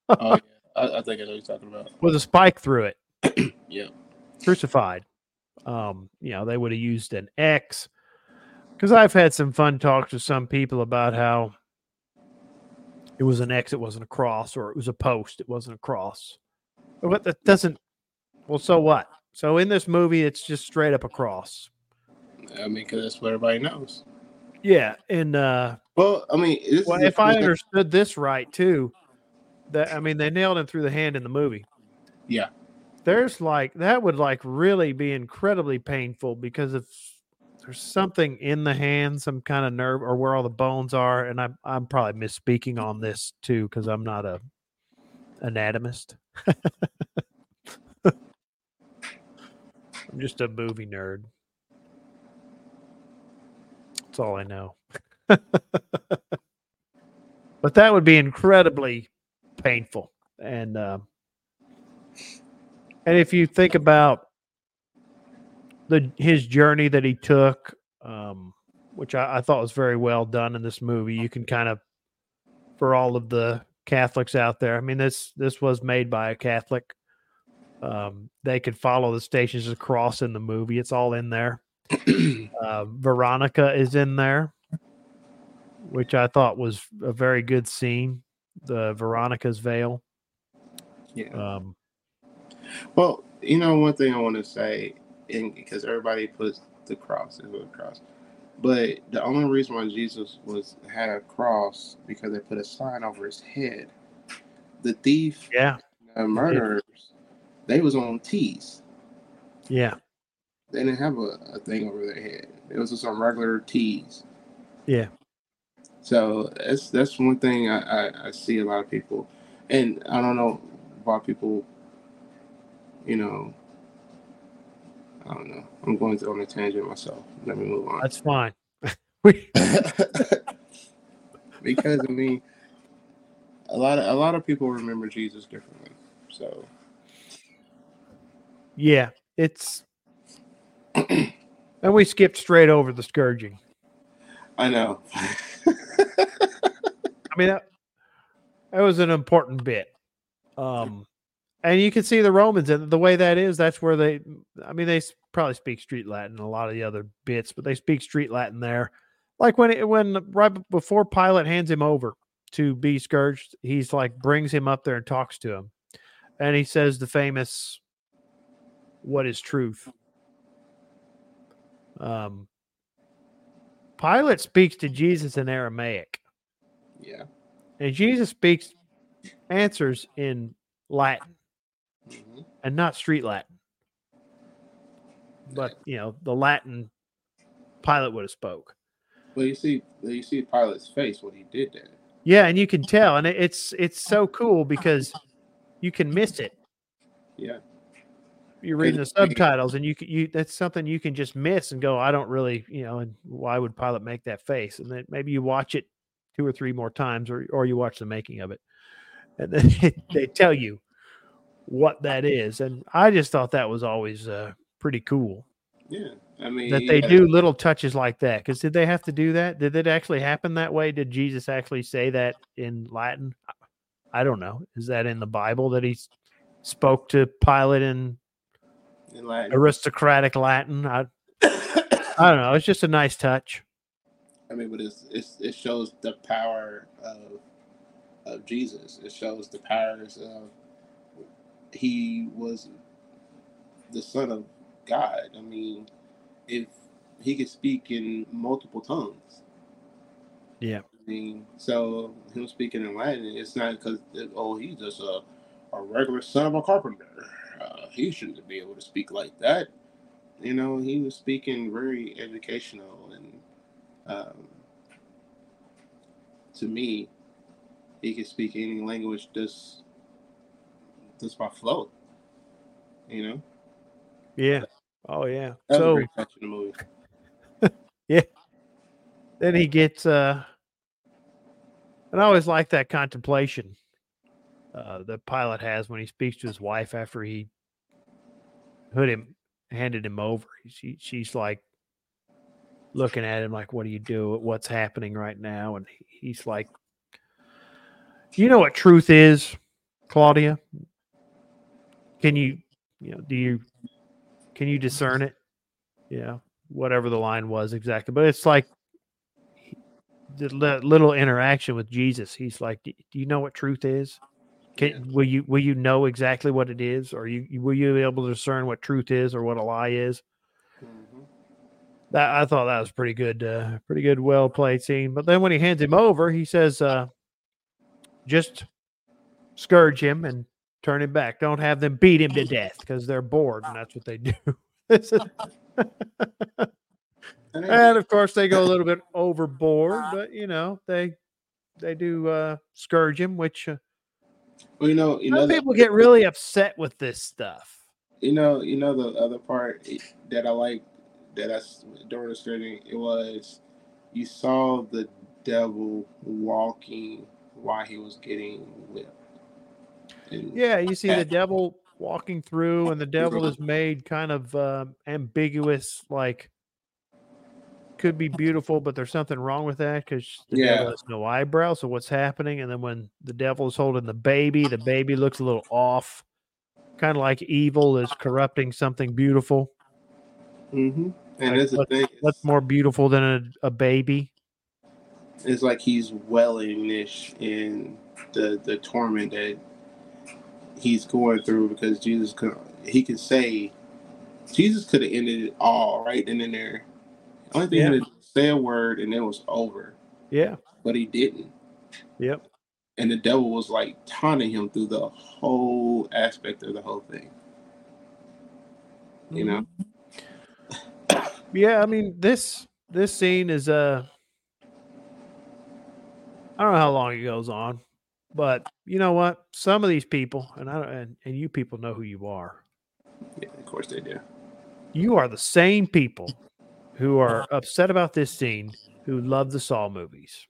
yeah. I, I think I know what you're talking about. with a spike through it. Yeah. crucified. Um, you know, they would have used an X because I've had some fun talks with some people about how it was an X, it wasn't a cross, or it was a post, it wasn't a cross. But that doesn't. Well, so what? So in this movie, it's just straight up a cross. I mean, because that's what everybody knows. Yeah, and uh, Well, I mean, well, if I understood this right too, that I mean they nailed him through the hand in the movie. Yeah. there's like that would like really be incredibly painful because if there's something in the hand, some kind of nerve or where all the bones are, and I'm I'm probably misspeaking on this too because I'm not a anatomist. I'm just a movie nerd. All I know. but that would be incredibly painful. And um and if you think about the his journey that he took um which I, I thought was very well done in this movie you can kind of for all of the catholics out there i mean this this was made by a catholic um they could follow the stations of the cross in the movie. It's all in there uh, veronica is in there which i thought was a very good scene the veronica's veil yeah. um Well, you know, one thing I want to say, and because everybody puts the cross is a cross, but the only reason why Jesus was had a cross because they put a sign over his head. The thief, yeah the murderers, they was on tees. yeah They didn't have a, a thing over their head. It was just some regular tees. Yeah. So that's that's one thing I, I, I see a lot of people, and I don't know why people, you know, I don't know. I'm going to on a tangent myself. Let me move on. That's fine. because I mean, a lot of a lot of people remember Jesus differently. So yeah, it's and we skipped straight over the scourging. I know. I mean, that, that was an important bit. Um, and you can see the Romans and the way that is. That's where they. I mean, they probably speak Street Latin. A lot of the other bits, but they speak Street Latin there. Like when it, when right before Pilate hands him over to be scourged, he's like brings him up there and talks to him, and he says the famous, "What is truth?" Um, Pilate speaks to Jesus in Aramaic. yeah. And Jesus speaks answers in Latin Mhm. and not street Latin. But you know, the Latin Pilate would have spoke. Well, you see, you see Pilate's face when he did that. Yeah, and you can tell, and it's it's so cool because you can miss it. Yeah. You're reading the subtitles, and you you that's something you can just miss and go, I don't really, you know, and why would Pilate make that face? And then maybe you watch it two or three more times, or or you watch the making of it, and then they tell you what that is. And I just thought that was always uh, pretty cool Yeah. I mean, that they yeah, do little touches like that. Because did they have to do that? Did it actually happen that way? Did Jesus actually say that in Latin? I don't know. Is that in the Bible that he spoke to Pilate in in Latin. aristocratic Latin? I, I don't know. It's just a nice touch. I mean, but it's, it's it shows the power of of Jesus. It shows the powers of he was the son of God. I mean, if he could speak in multiple tongues. Yeah. I mean, so him speaking in Latin, it's not because oh he's just a a regular son of a carpenter. Uh, he shouldn't be able to speak like that. You know, he was speaking very educational and um, to me, he could speak any language just just by flow. You know, Yeah. Oh yeah. that So great touch in the movie. Yeah. Then he gets uh and I always like that contemplation uh the Pilate has when he speaks to his wife after he put him handed him over. She she's like looking at him like, What do you do? What's happening right now? And he's like do You know what truth is, Claudia? Can you you know, do you can you discern it? Yeah, whatever the line was exactly. But it's like the little interaction with Jesus. He's like, "Do do you know what truth is? Can Yeah. will you will you know exactly what it is, or you will you be able to discern what truth is or what a lie is?" Mhm. That I thought that was pretty good, uh, pretty good, well played scene. But then when he hands him over, he says, uh, "Just scourge him and turn him back. Don't have them beat him to death because they're bored, and that's what they do." And they and did. of course they go a little bit overboard but you know they they do uh scourge him which uh, well, you know, you some know, the, people get really upset with this stuff you know, you know, the other part that I like that I during the study it was you saw the devil walking while he was getting whipped. And yeah you see the devil walking through and the devil is made kind of uh, ambiguous like could be beautiful but there's something wrong with that because the devil Yeah. has no eyebrow so what's happening and then when the devil is holding the baby the baby looks a little off kind of like evil is corrupting something beautiful hmm and Like, that's the thing. what's more beautiful than a, a baby it's like he's wellingish in the the torment that he's going through because Jesus could he could say Jesus could have ended it all right then and there. Only thing Yeah. he had to say a word and it was over, yeah but he didn't. yep And the devil was like taunting him through the whole aspect of the whole thing. You know? yeah i mean this this scene is uh i don't know how long it goes on but you know what some of these people and i don't and, and you people know who you are Yeah, of course they do. you are the same people who are upset about this scene who love the saw movies.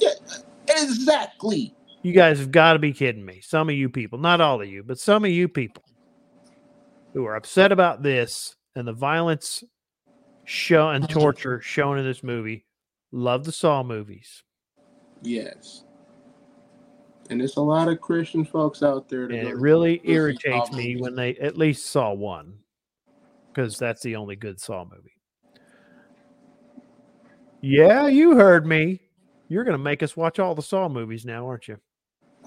Yeah, Exactly. you guys have got to be kidding me. Some of you people not all of you but some of you people who are upset about this and the violence show and torture shown in this movie love the saw movies. Yes. And there's a lot of Christian folks out there and it really irritates me when they at least saw one because that's the only good saw movie yeah you heard me you're going to make us watch all the saw movies now aren't you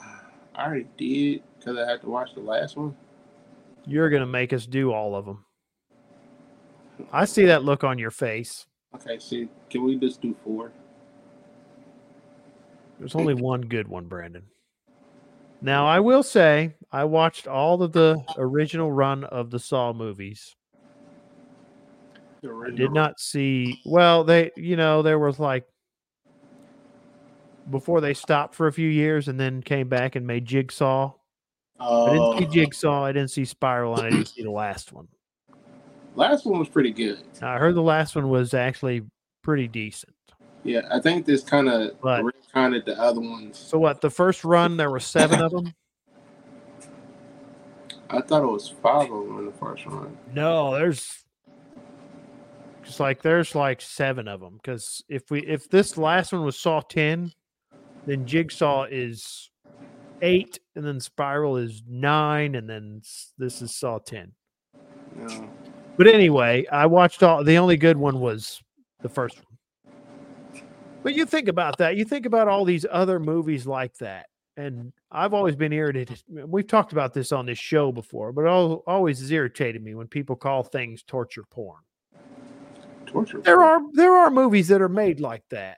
I already did because I had to watch the last one. you're going to make us do all of them i see that look on your face Okay, see, can we just do four? There's only one good one, Brandon. Now, I will say, I watched all of the original run of the Saw movies. I did not see, well, they, you know, there was like, before they stopped for a few years and then came back and made Jigsaw. I didn't Oh, see Jigsaw, I didn't see Spiral, and I didn't see the last one. last one was pretty good. I heard the last one was actually pretty decent. Yeah, I think this kind of of the other ones. So, what, the first run, there were seven of them? I thought it was five of them in the first run. No, there's just like there's like seven of them because if we if this last one was Saw ten, then Jigsaw is eight, and then Spiral is nine, and then this is Saw ten. No. But anyway, I watched all. The only good one was the first one. But you think about that. You think about all these other movies like that, and I've always been irritated. We've talked about this on this show before, but it always has irritated me when people call things torture porn. Torture. There are there are movies that are made like that.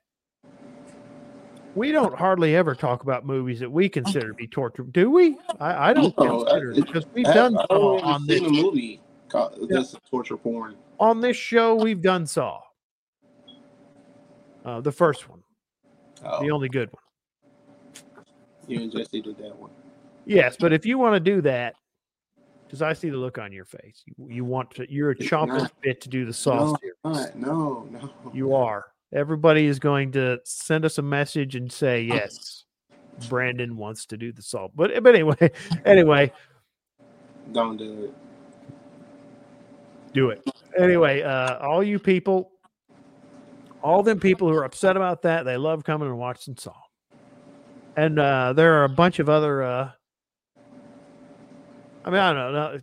We don't hardly ever talk about movies that we consider to be torture, do we? I, I don't No, consider it- because we've I, done Saw on this movie called Yeah. this torture porn. on this show. We've done Saw, uh, the first one, Oh, the only good one. you and Jesse did that one. Yes, but if you want to do that, Because I see the look on your face. You, you want to. You're a chomping bit to do the Saw No. Not, no, no. You are. Everybody is going to send us a message and say yes. Brandon wants to do the Saw. But but anyway, anyway, Don't do it. do it. Anyway, uh, all you people, all them people who are upset about that, they love coming and watching Saw. And uh, there are a bunch of other. Uh, I mean, I don't know,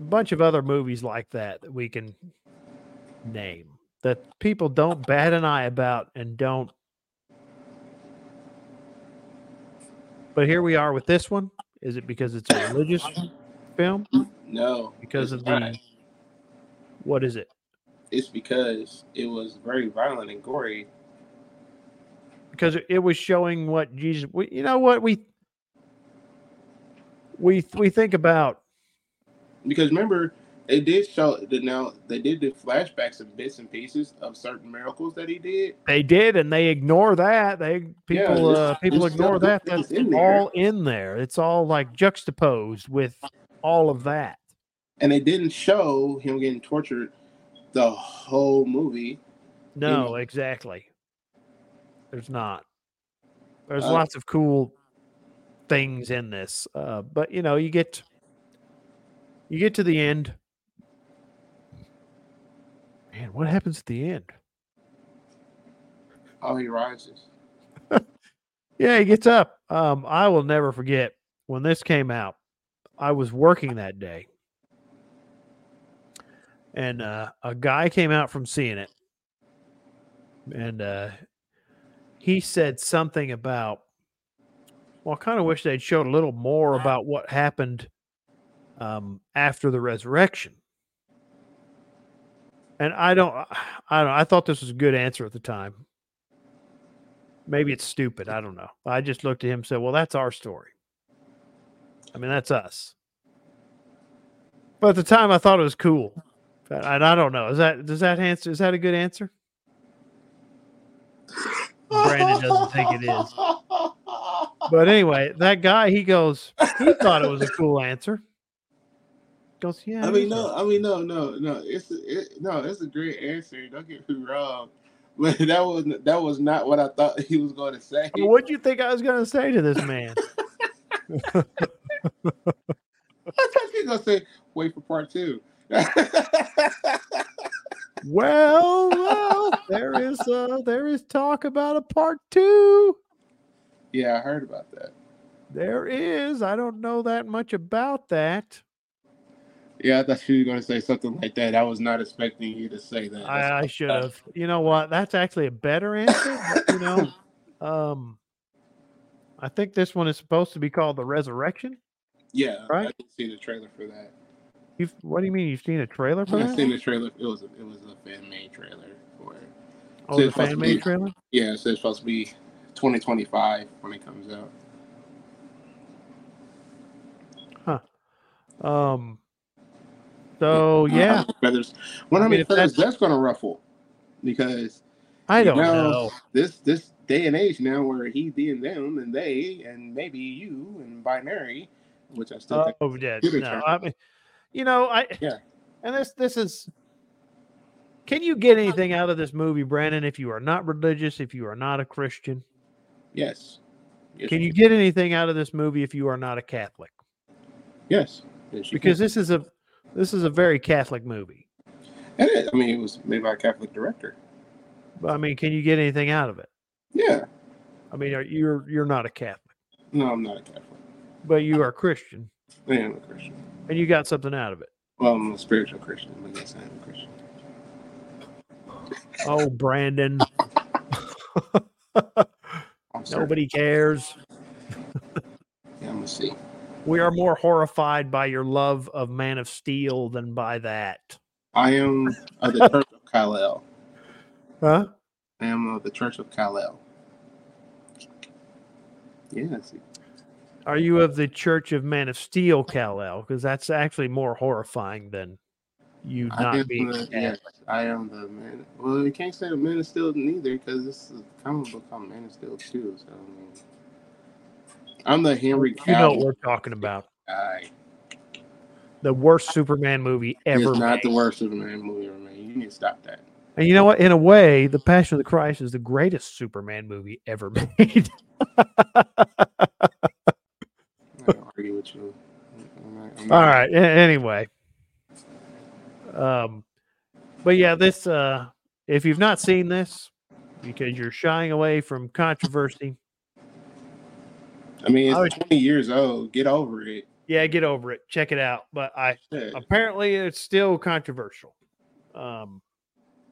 a bunch of other movies like that that we can name that people don't bat an eye about and don't. But here we are with this one. Is it because it's a religious film? No. Because of the not. what is it? It's because it was very violent and gory. because it- was showing what Jesus. We, you know what we we we think about. Because remember, they did show the now they did the flashbacks of bits and pieces of certain miracles that he did. They did, and they ignore that. They Yeah, people it's- uh, people ignore that. That's in all in there. It's all like juxtaposed with all of that. And they didn't show him getting tortured the whole movie. No, exactly. There's not. There's Uh, lots of cool things in this, uh, but you know, you get you get to the end. Man, what happens at the end? Oh, he rises. Yeah, he gets up. Um, I will never forget when this came out. I was working that day, and uh, a guy came out from seeing it, and uh, he said something about. Well, I kind of wish they'd showed a little more about what happened um, after the resurrection. And I don't, I don't. I thought this was a good answer at the time. Maybe it's stupid. I don't know. I just looked at him and said, "Well, that's our story. I mean, that's us." But at the time, I thought it was cool. And I don't know. Is that does that answer? Is that a good answer? Brandon doesn't think it is. But anyway, that guy, he goes, he thought it was a cool answer. I mean, no, I mean, no, no, no. It's it, no, it's a great answer. Don't get me wrong, but that was that was not what I thought he was going to say. What do you think I was going to say to this man? I thought he was going to say, "Wait for part two. well, well, there is uh, there is talk about a part two. yeah, I heard about that. There is. I don't know that much about that. Yeah, I thought you were going to say something like that. I was not expecting you to say that. I, I should have. You know what? That's actually a better answer. but, you know, um, I think this one is supposed to be called the Resurrection. yeah, Right? I did see the trailer for that. You've what do you mean? You've seen a trailer for that? I that? seen the trailer. It was a, it was a fan made trailer for it. Oh, so the it's supposed to fan made trailer. Yeah, so it's supposed to be 2025 when it comes out. Huh. Um. So yeah, feathers. One I of mean, the if feathers that's- going to ruffle because I don't now, know. this this day and age now where he, they, and them, and they, and maybe you and binary, which I still oh, think. Oh, yeah. No. I mean, you know, I Yeah. And this this is. Can you get anything out of this movie, Brandon? If you are not religious, if you are not a Christian, Yes. Yes, can you get anything out of this movie if you are not a Catholic? Yes. yes Because can. this is a this is a very Catholic movie. And it, I mean, it was made by a Catholic director. But I mean, can you get anything out of it? Yeah. I mean, are, you're you're not a Catholic, No, I'm not a Catholic. but you are a Christian, I am a Christian. and you got something out of it. Well, I'm a spiritual Christian, but yes, I am a Christian. Oh, Brandon, nobody cares. Yeah, I'm gonna see. We are more horrified by your love of Man of Steel than by that. I am of the Church of Kal-El. Huh? I am of the Church of Kal-El. Yeah, see. Are you of the Church of Man of Steel, Kal El? Because that's actually more horrifying than you I not being. the, yes, I am the man. Well, you can't say the Man of Steel neither because this is a comic book called Man of Steel too. So I mean, I'm the Henry You know what we're talking about. guy. the worst Superman movie ever. It's not made. the worst Superman movie ever made. You need to stop that. And you know what? In a way, The Passion of the Christ is the greatest Superman movie ever made. I'm not gonna argue with you. I'm not- I'm not- right. a- Anyway, um, but yeah, this uh, if you've not seen this because you're shying away from controversy, I mean, I it's 20 years old. Get over it. yeah, get over it. Check it out. But I Yeah. apparently it's still controversial. Um,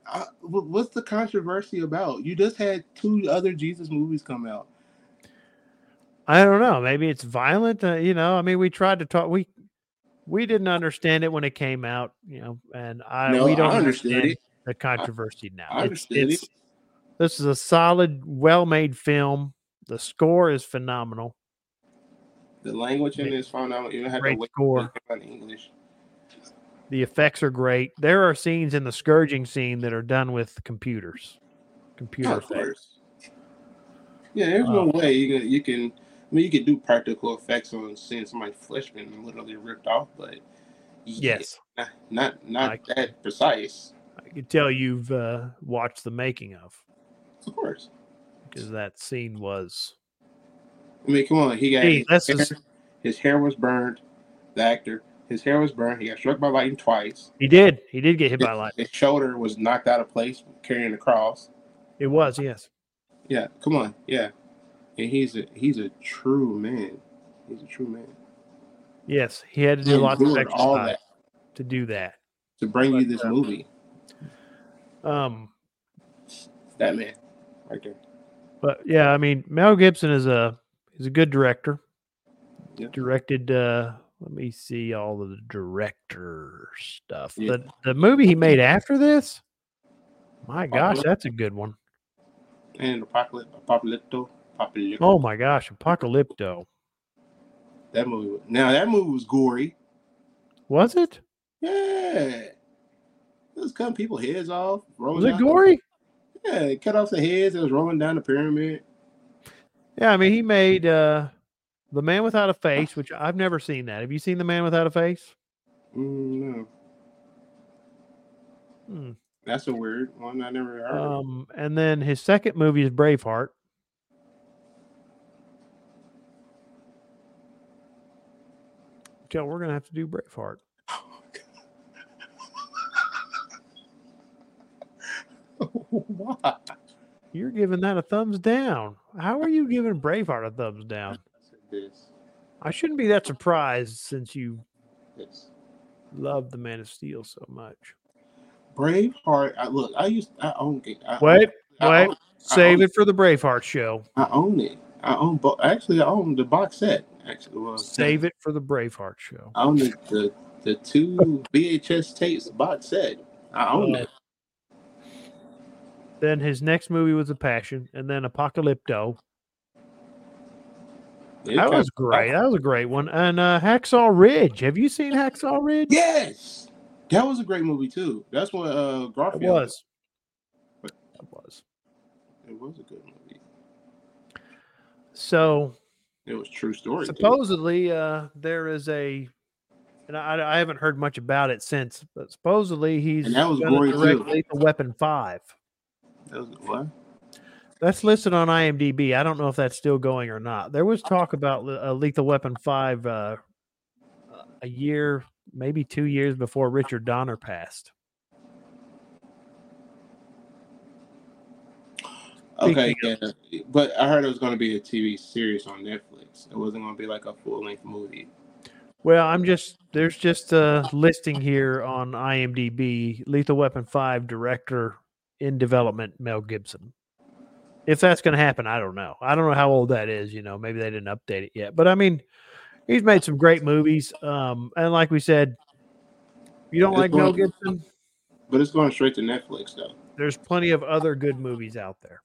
I, what's the controversy about? You just had two other Jesus movies come out. I don't know. Maybe it's violent. Uh, you know, I mean, we tried to talk. We we didn't understand it when it came out. You know, and I no, we don't I understand it. the controversy now. I It's- it's- it. This is a solid, well-made film. The score is phenomenal. The language in out. You don't have to Great wait score. English. The effects are great. There are scenes in the scourging scene that are done with computers. Computer of effects. Yeah, there's no Uh, way you can. You can. I mean, you can do practical effects on seeing somebody's flesh being literally ripped off, but yeah, Yes, not not, not I- that precise. I can tell you've uh, watched the making of Of course. Because that scene was. I mean, come on. He got Hey, his, hair, is- his hair was burned. The actor, his hair was burned. He got struck by lightning twice. He did. He did get hit by lightning. His shoulder was knocked out of place carrying the cross. It was yes. Yeah, come on. Yeah, and he's a he's a true man. He's a true man. Yes, he had to do He lots of endured all exercise that to do that. to bring you this uh, movie. Um, That man, right there. But yeah, I mean, Mel Gibson is a he's a good director. Yeah. Directed. uh Let me see all of the director stuff. Yeah. The the movie he made after this. My gosh, that's a good one. And Apocalypse, Apocalypto, Apocalypto. Oh my gosh, Apocalypto. That movie. Now that movie was gory. Was it? Yeah. It was cutting people heads off. Was it gory? Yeah, it cut off the heads. It was rolling down the pyramid. Yeah, I mean, he made uh The Man Without a Face, which I've never seen that. Have you seen The Man Without a Face? Mm, no, Hmm. that's a weird one. I never heard. of. Um, and then his second movie is Braveheart. Joe, we're gonna have to do Braveheart. Why? You're giving that a thumbs down. How are you giving Braveheart a thumbs down? This, I shouldn't be that surprised since you this. love the Man of Steel so much. Braveheart. I, look, I used. I own. it. I, Wait, I wait, own, save own- it for the Braveheart show. I own it. I own. Bo- actually, I own the box set. Actually, well, Save it for the Braveheart show. I own the the, the two VHS tapes box set. I own Oh. it. Then his next movie was The Passion, and then Apocalypto. It That was great. That was a great one. And uh, Hacksaw Ridge. Have you seen Hacksaw Ridge? Yes, that was a great movie too. That's what uh It was. But- It was. It was a good movie. So It was true story. supposedly, uh, there is a, and I, I haven't heard much about it since, but supposedly he's And that was gory, direct too. Lethal Weapon Five. That was what? That's listed on IMDb. I don't know if that's still going or not. There was talk about Le- uh, Lethal Weapon Five uh, uh, a year, maybe two years before Richard Donner passed. Okay, yeah, but I heard it was going to be a TV series on Netflix. It wasn't going to be like a full length movie. Well, I'm just there's just a listing here on IMDb. Lethal Weapon Five director in development, Mel Gibson. If that's going to happen, I don't know. I don't know how old that is. You know, maybe they didn't update it yet. But I mean, he's made some great movies. Um, and like we said, you don't It's like Mel Gibson, But it's going straight to Netflix though. there's plenty of other good movies out there.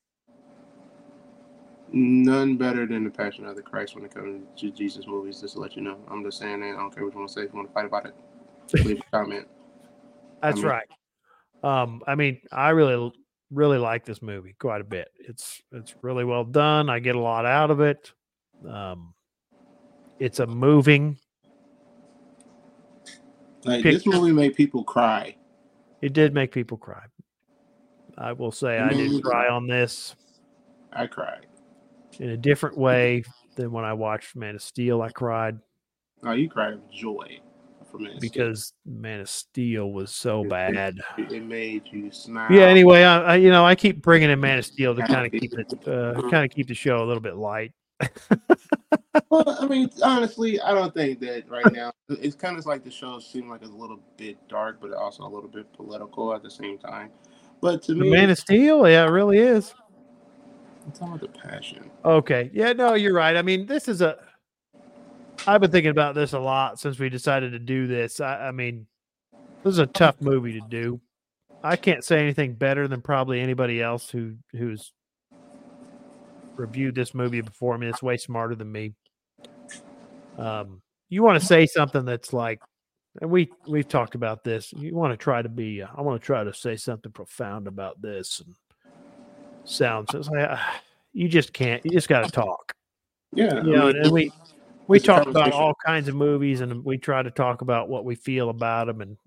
None better than the Passion of the Christ when it comes to Jesus movies. Just to let you know, I'm just saying that. I don't care what you want to say. If you want to fight about it, leave a comment. That's mean- right. Um, I mean, I really, really like this movie quite a bit. It's it's really well done. I get a lot out of it. Um, it's a moving. Like this movie made people cry. It did make people cry. I will say I did cry on this I cried. in a different way than when I watched Man of Steel. I cried Oh, you cried of joy for Man because Man of Steel was so It- bad. it, it made you smile. Yeah. Anyway, I, I you know I keep bringing in Man of Steel to kind of keep it uh, kind of keep the show a little bit light. Well, I mean, honestly, I don't think that right now. It's kind of like the show seemed like it's a little bit dark, but also a little bit political at the same time. But to The me, Man of Steel, yeah, it really is. it's all the passion. Okay. Yeah, no, you're right. I mean, this is a I've been thinking about this a lot since we decided to do this. I, I mean, this is a tough movie to do. I can't say anything better than probably anybody else who who's reviewed this movie before me. It's way smarter than me. Um, you want to say something that's like, and we we've talked about this. You want to try to be. Uh, I want to try to say something profound about this and sounds. It's like, uh, you just can't. You just got to talk. Yeah, You know, I mean, and we we talk about all kinds of movies, and we try to talk about what we feel about them and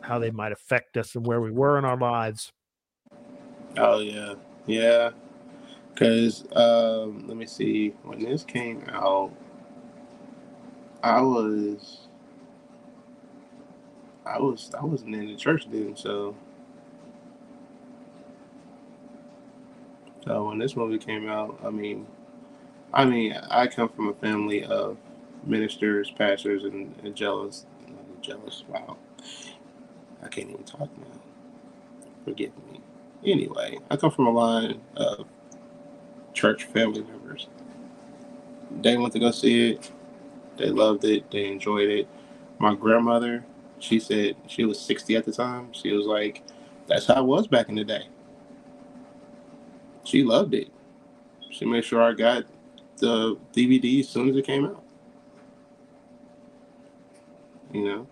how they might affect us and where we were in our lives. Oh yeah, yeah. Because um, let me see. When this came out, I was, I was, I wasn't in the church then. So, so when this movie came out, I mean, I mean, I come from a family of ministers, pastors, and, and jealous, jealous. Wow, I can't even talk now. Forgive me. Anyway, I come from a line of church family members. They went to go see it. They loved it. They enjoyed it. My grandmother, she said she was 60 at the time. She was like, that's how it was back in the day. She loved it. She made sure I got the DVD as soon as it came out. You know?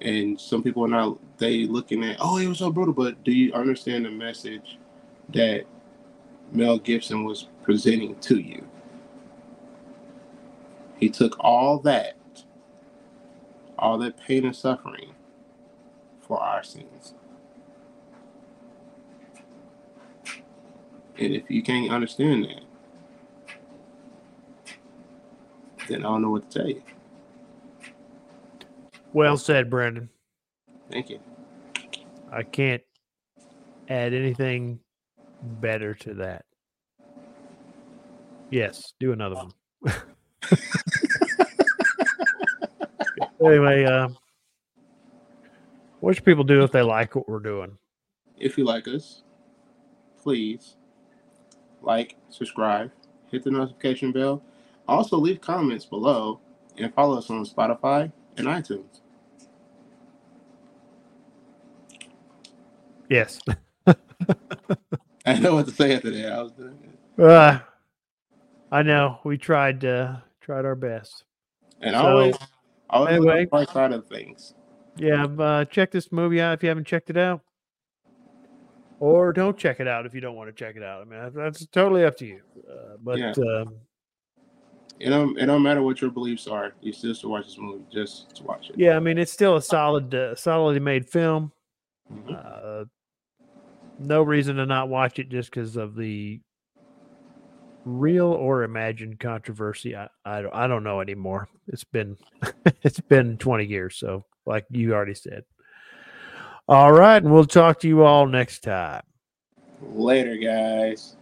And some people are not, they looking at, oh, it was so brutal, but do you understand the message that Mel Gibson was presenting to you? He took all that, all that pain and suffering for our sins. And if you can't understand that, then I don't know what to tell you. Well said, Brandon. Thank you. I can't add anything better to that. Yes, do another one. anyway, uh, what should people do if they like what we're doing? If you like us, please like, subscribe, hit the notification bell. Also, leave comments below and follow us on Spotify and iTunes. Yes. I know what to say after that. I was doing it. Uh, I know we tried uh, tried our best. And So, always, always anyway. the bright side of things. Yeah, uh, check this movie out if you haven't checked it out, or don't check it out if you don't want to check it out. I mean, that's- that's totally up to you. Uh, but Yeah. um, It don't, it don't matter what your beliefs are. You still should watch this movie just to watch it. yeah, I mean, it's still a solid, uh, solidly made film. Mhm. Uh, no reason to not watch it just because of the real or imagined controversy. I, I don't I don't know anymore. It's been it's been 20 years, so like you already said. All right, and we'll talk to you all next time. Later, guys.